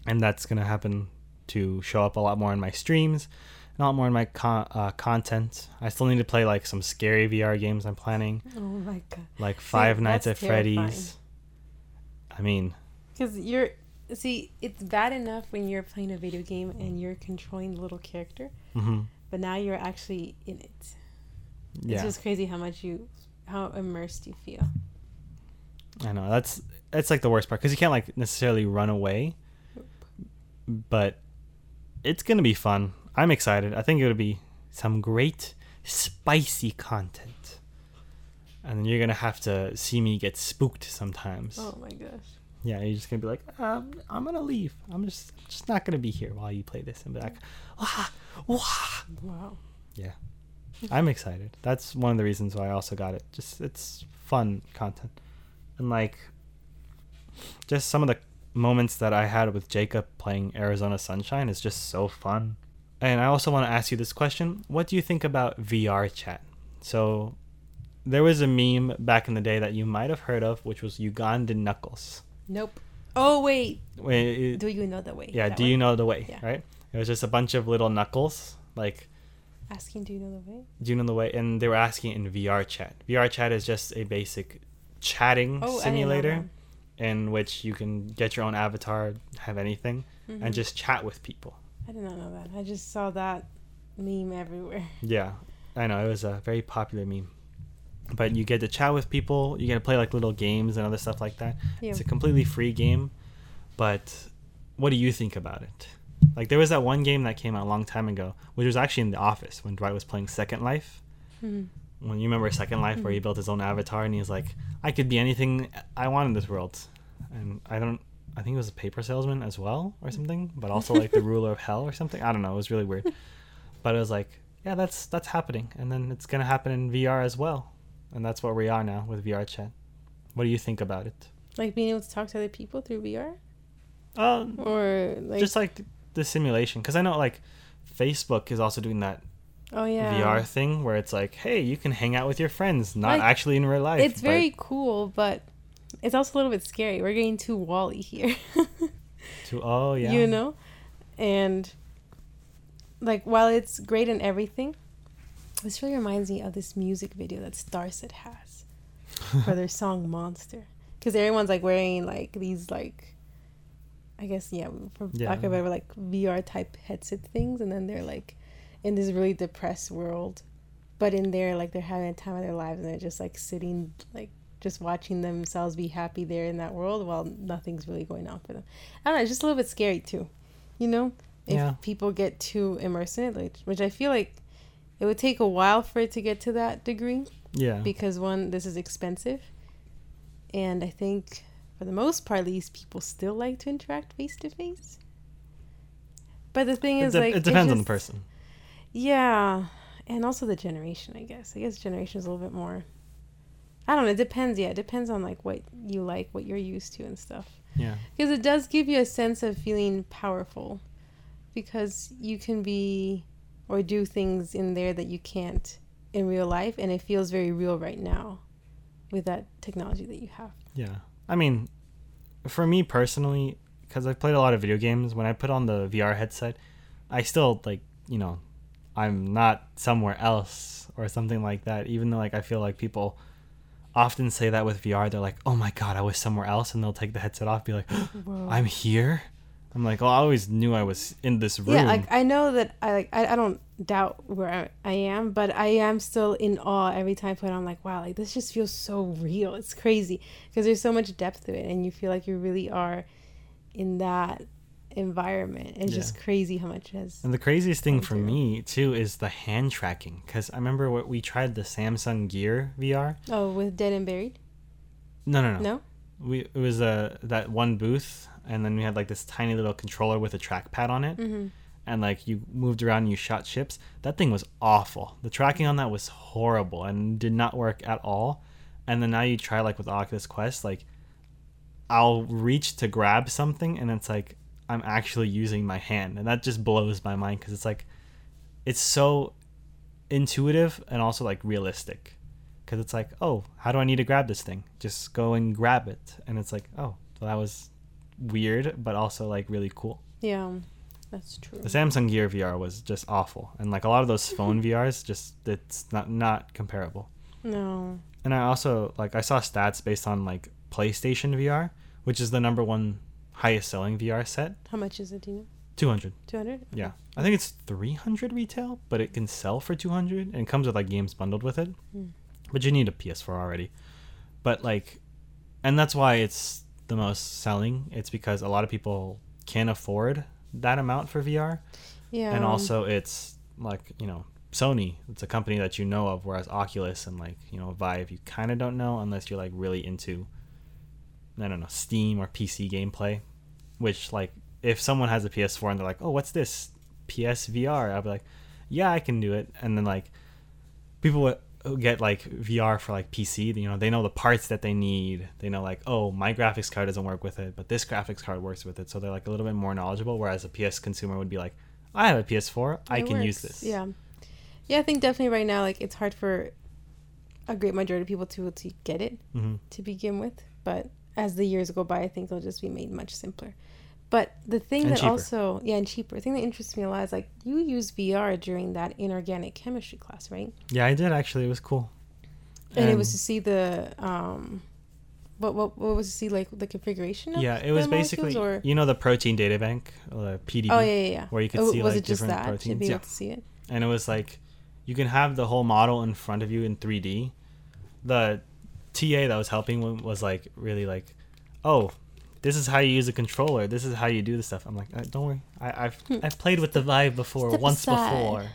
And that's going to happen to show up a lot more in my streams, a lot more in my con- uh, content. I still need to play like some scary VR games I'm planning.
Oh my god.
Like Five see, Nights at Freddy's. I mean,
because you're see, it's bad enough when you're playing a video game and you're controlling the little character,
mm-hmm.
but now you're actually in it. Yeah. It's just crazy how much you, how immersed you feel.
I know that's that's like the worst part because you can't like necessarily run away, but it's gonna be fun. I'm excited. I think it'll be some great spicy content, and then you're gonna have to see me get spooked sometimes.
Oh my gosh.
Yeah, you're just gonna be like, um, I'm gonna leave. I'm just just not gonna be here while you play this, and be like, wah, wah.
Wow.
Yeah, I'm excited. That's one of the reasons why I also got it. Just it's fun content and like just some of the moments that I had with Jacob playing Arizona Sunshine is just so fun. And I also want to ask you this question. What do you think about VR chat? So there was a meme back in the day that you might have heard of, which was Ugandan Knuckles.
Nope. Oh wait.
Wait.
Do you know the way?
Yeah. Do one? you know the way? Yeah. Right. It was just a bunch of little knuckles, like.
Asking, do you know the way?
Do you know the way? And they were asking in VR chat. VR chat is just a basic chatting oh, simulator in which you can get your own avatar, have anything, mm-hmm. and just chat with people.
I did not know that. I just saw that meme everywhere. [laughs]
Yeah, I know it was a very popular meme. But you get to chat with people. You get to play like little games and other stuff like that. Yeah. It's a completely free game. But what do you think about it? Like there was that one game that came out a long time ago, which was actually in the office when Dwight was playing Second Life. Mm-hmm when you remember Second Life where he built his own avatar and he's like, I could be anything I want in this world, and I don't. I think it was a paper salesman as well or something, but also like the [laughs] ruler of hell or something. I don't know. It was really weird, but it was like, yeah, that's that's happening, and then it's gonna happen in VR as well, and that's where we are now with VR chat. What do you think about it?
Like being able to talk to other people through VR.
Um,
or like
just like the simulation, because I know like Facebook is also doing that
oh yeah
VR thing where it's like, hey, you can hang out with your friends, not like, actually in real life.
It's very cool, but it's also a little bit scary. We're getting too WALL-E here. [laughs]
too oh yeah.
You know, and like while it's great and everything, this really reminds me of this music video that Starset has for their [laughs] song Monster, because everyone's like wearing like these like. I guess yeah, for yeah. lack of better like VR type headset things, and then they're like in this really depressed world but in there like they're having a time of their lives and they're just like sitting like just watching themselves be happy there in that world while nothing's really going on for them. I don't know it's just a little bit scary too you know? If yeah. people get too immersed in it like, which i feel like it would take a while for it to get to that degree
yeah.
because one this is expensive and i think for the most part at least people still like to interact face to face. But the thing is
de-
like
it depends just, on the person
yeah, and also the generation. I guess. I guess generation is a little bit more. I don't know. It depends. Yeah, it depends on like what you like, what you're used to, and stuff.
Yeah.
Because it does give you a sense of feeling powerful, because you can be or do things in there that you can't in real life, and it feels very real right now with that technology that you have.
Yeah. I mean, for me personally, because I've played a lot of video games, when I put on the VR headset, I still like, you know, I'm not somewhere else or something like that. Even though like I feel like people often say that with VR, they're like, "Oh my god, I was somewhere else," and they'll take the headset off, be like. [gasps] "I'm here." I'm like, "Oh, I always knew I was in this room."
Yeah, like I know that I like I, I don't doubt where I, I am, but I am still in awe every time I put it on. Like wow, like this just feels so real. It's crazy because there's so much depth to it, and you feel like you really are in that environment. It's
Yeah.
just crazy how much it has.
And the craziest thing for
through.
me too is the hand tracking, because I remember what we tried the Samsung Gear VR.
Oh, with Dead and Buried?
No, no, no.
No.
we it was uh, that one booth and then we had like this tiny little controller with a trackpad on it
Mm-hmm.
and like you moved around and you shot ships that thing was awful the tracking on that was horrible and did not work at all and then now you try like with oculus quest like i'll reach to grab something and it's like i'm actually using my hand. And that just blows my mind because it's like it's so intuitive and also like realistic. Because it's like oh how do i need to grab this thing? Just go and grab it. And it's like oh well, that was weird but also like really cool.
Yeah, that's true.
the samsung gear vr was just awful. And like a lot of those [laughs] phone vrs just it's not not comparable.
No.
and i also like i saw stats based on like playstation vr which is the number one highest selling vr set
How much is it? Do you know?
200
Two hundred.
yeah i think it's 300 retail but it can sell for 200 and it comes with like games bundled with it
Hmm.
but you need a ps4 already but like and that's why it's the most selling it's because a lot of people can't afford that amount for vr
Yeah.
and also it's like you know sony it's a company that you know of whereas oculus and like you know vive you kind of don't know unless you're like really into i don't know steam or pc gameplay which like if someone has a ps4 and they're like oh what's this? Psvr i'll be like yeah i can do it. And then like people would get like vr for like pc you know they know the parts that they need. They know like oh my graphics card doesn't work with it but this graphics card works with it. So they're like a little bit more knowledgeable whereas a ps consumer would be like i have a ps4 i
It
can use this.
Yeah. Yeah, I think definitely right now, like it's hard for a great majority of people to to get it
hmm
to begin with. But as the years go by, I think they'll just be made much simpler. But the thing
And
that
cheaper.
also, yeah, and cheaper. The thing that interests me a lot is like you use VR during that inorganic chemistry class, right?
yeah i did actually it was cool
And, it was to see the um, what what what was to see like the configuration? Of
yeah it was basically
or
you know the protein data bank uh, pdb
oh yeah yeah yeah.
where you could
Oh,
see like different proteins
be
yeah
able to see it?
and it was like you can have the whole model in front of you in 3D. The TA that was helping was like really like, oh, this is how you use a controller. This is how you do the stuff. I'm like, uh, don't worry, I, I've I've played with the Vive before
Step
once
aside.
before.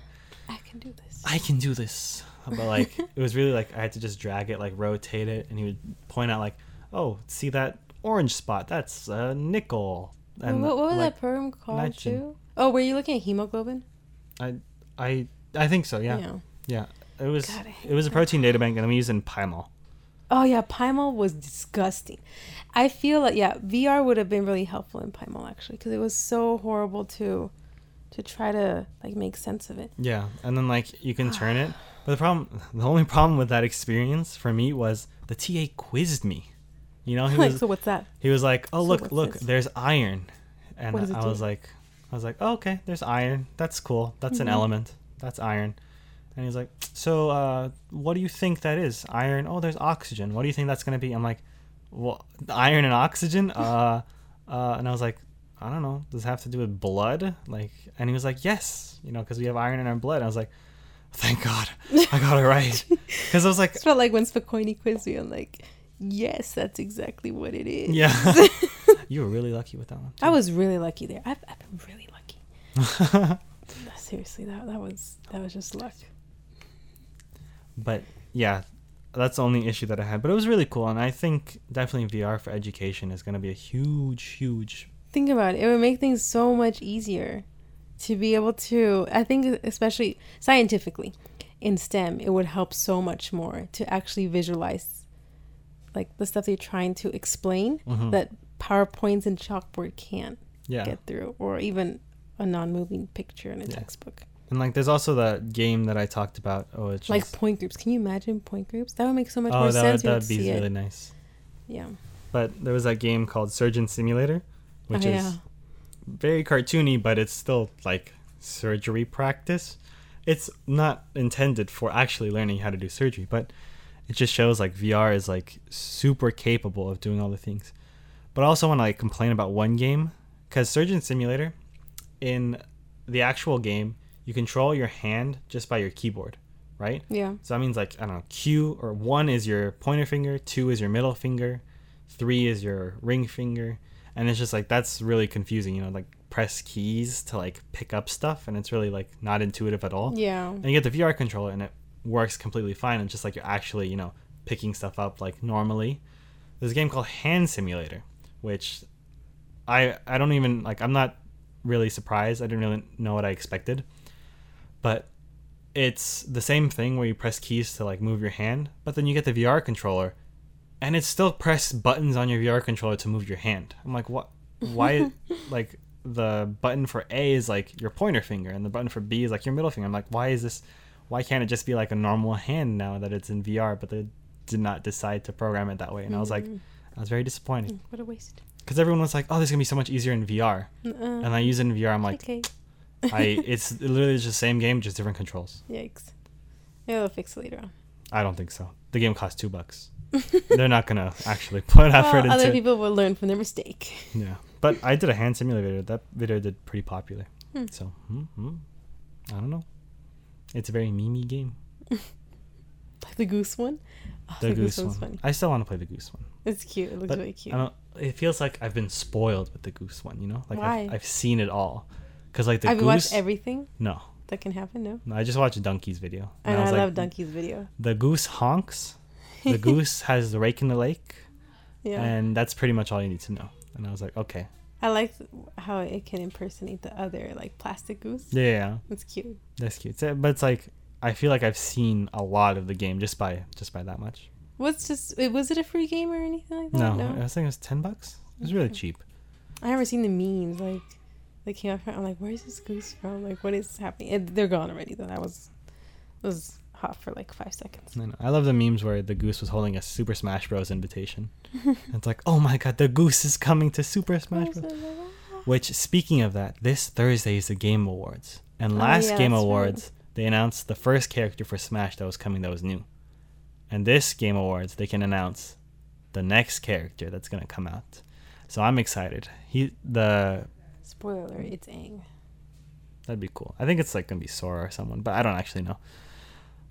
I can do this.
I can do this. But like, [laughs] it was really like I had to just drag it, like rotate it, and he would point out like, oh, see that orange spot? That's a nickel. And
what, what was
like,
that program called
nitrogen.
too? Oh, were you looking at hemoglobin?
I I I think so. Yeah. Yeah. It was
God,
it was a protein data bank, and I'm using Pymol.
Oh yeah, Pymol was disgusting. I feel like yeah, VR would have been really helpful in Pymol actually because it was so horrible to to try to like make sense of it.
Yeah, and then like you can turn it, [sighs] but the problem, the only problem with that experience for me was the TA quizzed me. You know, he [laughs]
like,
was
so what's that?
he was like, "Oh
so
look, look,
this?
there's iron," and
What does it
I
do?
was like, I was like, oh, "Okay, there's iron. That's cool. That's an
Mhm.
element. That's iron." And he's like, "So, uh, what do you think that is? Iron? Oh, there's oxygen. What do you think that's gonna be?" I'm like, "Well, iron and oxygen." [laughs] Uh, uh, and I was like, "I don't know. Does it have to do with blood?" Like, and he was like, "Yes, you know, because we have iron in our blood." And I was like, "Thank God, I got it right." [laughs] Because I was like,
It's felt like when Spokoni quizzed me, I'm like, yes, that's exactly what it is.
"Yeah." [laughs] you were really lucky with that one.
I was really lucky there. I've, I've been really lucky. Seriously, that that was that was just luck.
But yeah that's the only issue that i had but it was really cool and i think definitely vr for education is going to be a huge huge
think about it it would make things so much easier to be able to i think especially scientifically in stem it would help so much more to actually visualize like the stuff that you're trying to explain
Mhm.
that powerpoints and chalkboard can't
yeah
get through or even a non-moving picture in a
Yeah.
textbook
And like, there's also that game that I talked about. Oh, it's
Like point groups. Can you imagine point groups? That would make so much
oh,
more
that
sense.
would,
we
that'd be really
it.
nice.
Yeah.
But there was that game called Surgeon Simulator, which
oh,
is
yeah.
very cartoony, but it's still like surgery practice. It's not intended for actually learning how to do surgery, but it just shows like VR is like super capable of doing all the things. But I also want to like complain about one game because Surgeon Simulator, in the actual game, you control your hand just by your keyboard, right?
Yeah.
So that means like I don't know, Q or one is your pointer finger, two is your middle finger, three is your ring finger, and it's just like that's really confusing. You know, like press keys to like pick up stuff, and it's really like not intuitive at all.
Yeah.
And you get the VR controller, and it works completely fine. It's just like you're actually you know picking stuff up like normally. There's a game called Hand Simulator, which I I don't even like. I'm not really surprised. I didn't really know what I expected, but it's the same thing where you press keys to like move your hand, but then you get the VR controller, and it still press buttons on your VR controller to move your hand. I'm like, what? Why? [laughs] [laughs] like the button for A is like your pointer finger, and the button for B is like your middle finger. I'm like, why is this? Why can't it just be like a normal hand now that it's in VR? But they did not decide to program it that way, and I was like,
Mm.
I was very disappointed
Mm, what a waste.
because everyone was like, oh, this is gonna be so much easier in VR,
Uh-uh.
and I use it in VR. I'm like,
okay.
I [laughs] it's literally just the same game, just different controls.
Yikes. Yeah, they'll fix it later on.
I don't think so. The game costs two bucks. [laughs] They're not gonna actually put effort
well, other people will learn from their mistake.
Yeah, but I did a hand simulator. That video did pretty popular.
Hmm.
So hmm, I don't know. It's a very memey game. [laughs]
Like the goose one. Oh,
The, goose one.
one's funny.
I still want to play the goose one.
It's cute. It looks
But
really cute.
I don't. It feels like I've been spoiled with the goose one. You know, like
Why?
I've, I've seen it all. Cause like the
I've
goose.
watched everything
no,
that can happen. No,
no, I just watched Dunkey's video.
and
I
I,
was like,
love Dunkey's video.
The goose honks. The [laughs] goose has the rake in the lake,
Yeah,
and that's pretty much all you need to know. And I was like, okay,
I like how it can impersonate the other like plastic goose.
yeah.
It's cute.
that's cute. But it's like I feel like I've seen a lot of the game just by just by that much.
What's just was it a free game or anything like that?
No,
No,
I was thinking it was ten bucks. It was really cheap.
I never seen the memes like they came out. From, I'm like, where's this goose from? Like, what is happening? It, they're gone already. Though that was was hot for like five seconds.
I. I love the memes where the goose was holding a Super Smash Bros. invitation. [laughs] it's like, oh my god, the goose is coming to Super Smash Bros. Which, speaking of that, this Thursday is the Game Awards, and
Oh,
last
yeah,
Game
that's right.
Awards they announced the first character for Smash that was coming that was new, and this Game Awards they can announce the next character that's gonna come out. So I'm excited. He the
Spoiler alert, it's Aang.
That'd be cool. I think it's like gonna be Sora or someone, but I don't actually know.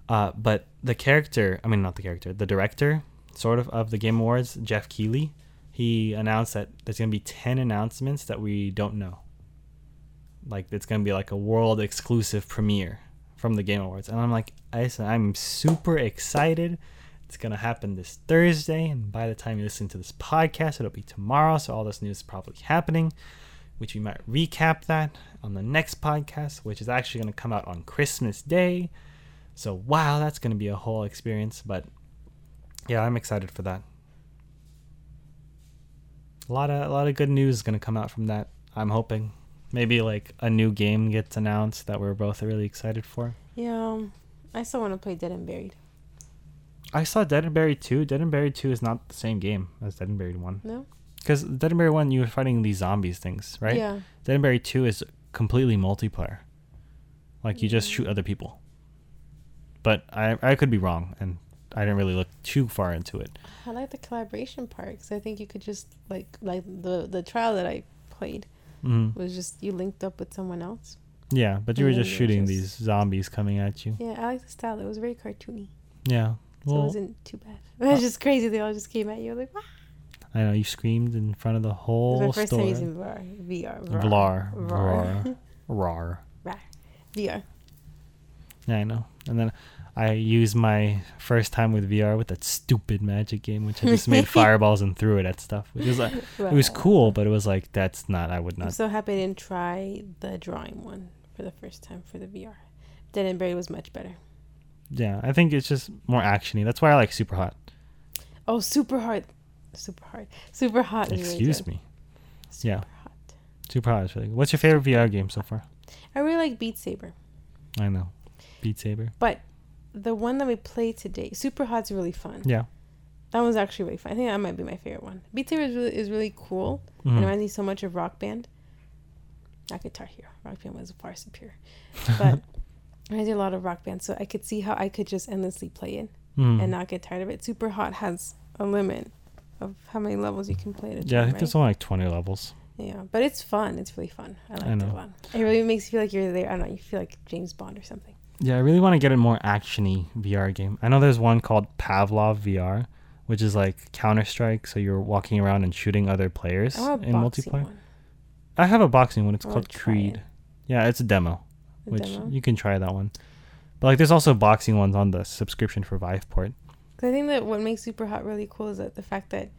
Uh, but the character, I mean, not the character, the director, sort of, of the Game Awards, Geoff Keighley, he announced that there's gonna be ten announcements that we don't know. Like it's gonna be like a world exclusive premiere from the Game Awards, and I'm like, I I'm super excited. It's gonna happen this Thursday, and by the time you listen to this podcast, it'll be tomorrow. So all this news is probably happening which we might recap that on the next podcast, which is actually going to come out on Christmas Day. So wow, that's going to be a whole experience. But yeah, I'm excited for that. A lot of a lot of good news is going to come out from that. I'm hoping maybe like a new game gets announced that we're both really excited for.
Yeah, um, I still want to play Dead and Buried.
I saw Dead and Buried 2. Dead and Buried 2 is not the same game as Dead and Buried 1.
No.
Because Dead and 1, you were fighting these zombies things, right?
Yeah.
Dead and 2 is completely multiplayer. Like you just shoot other people. But I I could be wrong and I didn't really look too far into it.
I like the collaboration part because I think you could just like like the the trial that I played
hmm
was just you linked up with someone else.
Yeah, but you were
And then
just shooting
just-
these zombies coming at you.
Yeah, I like the style. It was very cartoony,
Yeah.
so it wasn't too bad. [laughs] It was just crazy. They all just came at you like, wow.
I know you screamed in front of the
It was
whole
my first
store.
time using VR. VR.
Vlar,
VR.
Rar.
VR.
Yeah, I know. And then I used my first time with VR with that stupid magic game, which I just made [laughs] fireballs and threw it at stuff. Which was like, [laughs] it was cool, but it was like that's not. I would not.
I'm so happy I didn't try the drawing one for the first time for the VR. Dead and Buried was much better.
Yeah, I think it's just more actiony. That's why I like Super Hot.
Oh, super hard. Super hard. Super hot. really
Excuse me.
Super
Yeah.
hot.
Super Hot is really good. What's your favorite VR game so far?
I really like Beat Saber.
I know. Beat Saber.
But the one that we played today, Super Hot's really fun.
Yeah.
That was actually really fun. I think that might be my favorite one. Beat Saber is really, is really cool. It
Mhm.
reminds me so much of Rock Band. Not Guitar Hero. Rock Band was far superior. But [laughs] I did a lot of Rock Band, so I could see how I could just endlessly play it
Mhm.
and not get tired of it. Super Hot has a limit of how many levels you can play at a
yeah, I think
right?
there's only like 20 levels.
Yeah, but it's fun. It's really fun. I like it
know.
a lot. It really makes you feel like you're there. I don't know. You feel like James Bond or something.
Yeah, I really want to get a more actiony VR game. I know there's one called Pavlov VR, which is like Counter Strike. So you're walking around and shooting other players
I
in multiplayer.
one.
I have a boxing one. It's
I
called Creed.
it.
Yeah, it's a demo,
A
which
demo.
you can try that one. But like, there's also boxing ones on the subscription for Viveport.
'Cause I think that what makes Super Hot really cool is that the fact that,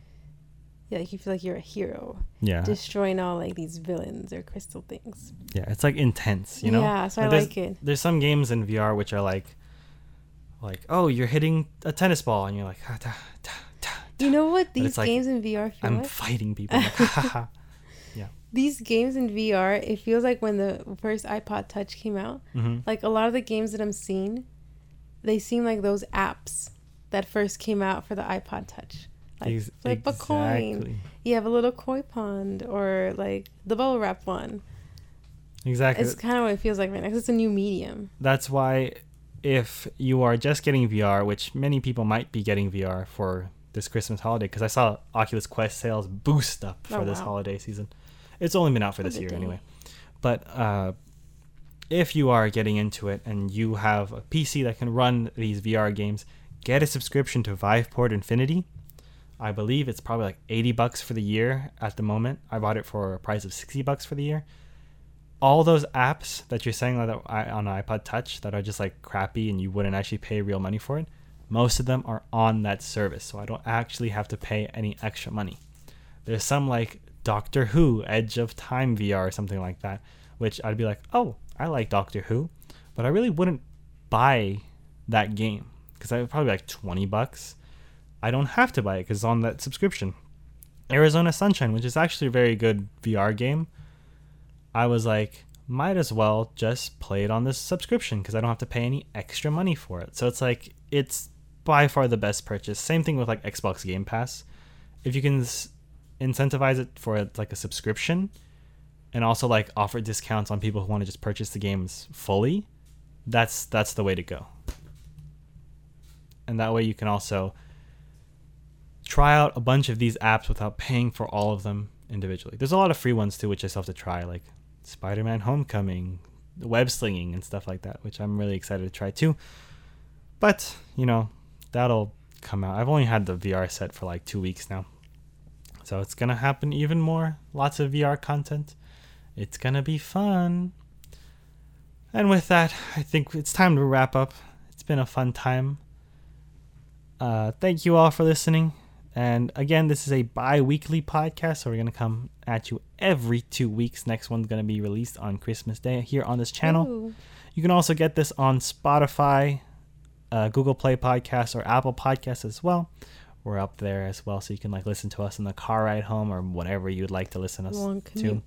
yeah, like you feel like you're a hero,
Yeah,
destroying all like these villains or crystal things.
yeah, it's like intense, you know.
Yeah, so I
Like,
it.
There's some games in VR which are like, like, oh, you're hitting a tennis ball, and you're like, ah, ta, ta.
You know what these
like,
games in VR feel like
I'm
like?
fighting people. [laughs] Like, ha.
These games in VR, it feels like when the first iPod Touch came out.
Mhm.
Like a lot of the games that I'm seeing, they seem like those apps that first came out for the iPod Touch. Like
Ex-
flip a coin. You have a little koi pond or like the bubble wrap one.
Exactly.
It's kind of what it feels like right now 'cause it's a new medium.
That's why if you are just getting VR, which many people might be getting VR for this Christmas holiday, because I saw Oculus Quest sales boost up for
Oh,
this
wow.
holiday season. It's only been out for
Oh,
this year
day.
anyway. But uh, if you are getting into it and you have a PC that can run these VR games, get a subscription to Viveport Infinity. I believe it's probably like 80 bucks for the year at the moment. I bought it for a price of 60 bucks for the year. All those apps that you're saying that on iPod Touch that are just like crappy and you wouldn't actually pay real money for it, most of them are on that service. So I don't actually have to pay any extra money. There's some like Doctor Who, Edge of Time VR or something like that, which I'd be like, oh, I like Doctor Who, but I really wouldn't buy that game because I probably like 20 bucks. I don't have to buy it because it's on that subscription. Arizona Sunshine, which is actually a very good VR game, I was like, might as well just play it on this subscription because I don't have to pay any extra money for it. So it's like, it's by far the best purchase. Same thing with like Xbox Game Pass. If you can incentivize it for like a subscription and also like offer discounts on people who want to just purchase the games fully, that's that's the way to go. And that way you can also try out a bunch of these apps without paying for all of them individually. There's a lot of free ones too, which I still have to try, like Spider-Man: Homecoming, web slinging, and stuff like that, which I'm really excited to try too. But you know, that'll come out. I've only had the VR set for like two weeks now, so it's gonna happen even more. Lots of VR content. It's gonna be fun. And with that, I think it's time to wrap up. It's been a fun time. Uh, thank you all for listening. And again, this is a bi weekly podcast, so we're going to come at you every two weeks. Next one's going to be released on Christmas Day here on this channel.
Ooh.
You can also get this on Spotify, uh, Google Play Podcasts, or Apple Podcasts as well. We're up there as well, so you can like listen to us in the car ride home or whatever you'd like to listen us to.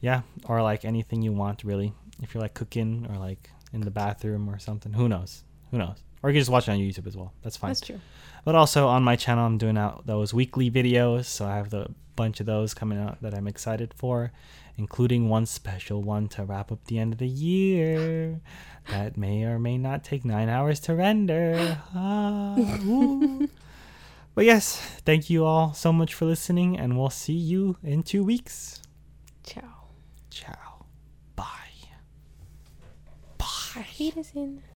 Yeah, or like anything you want, really. If you're like cooking or like in the bathroom or something, who knows? Who knows? Or you can just watch it on YouTube as well. That's fine.
That's true.
But also on my channel, I'm doing out those weekly videos, so I have a bunch of those coming out that I'm excited for, including one special one to wrap up the end of the year [gasps] that may or may not take nine hours to render. [gasps] Ah, but yes, thank you all so much for listening, and we'll see you in two weeks.
Ciao.
Ciao. Bye. Bye.
Wiedersehen.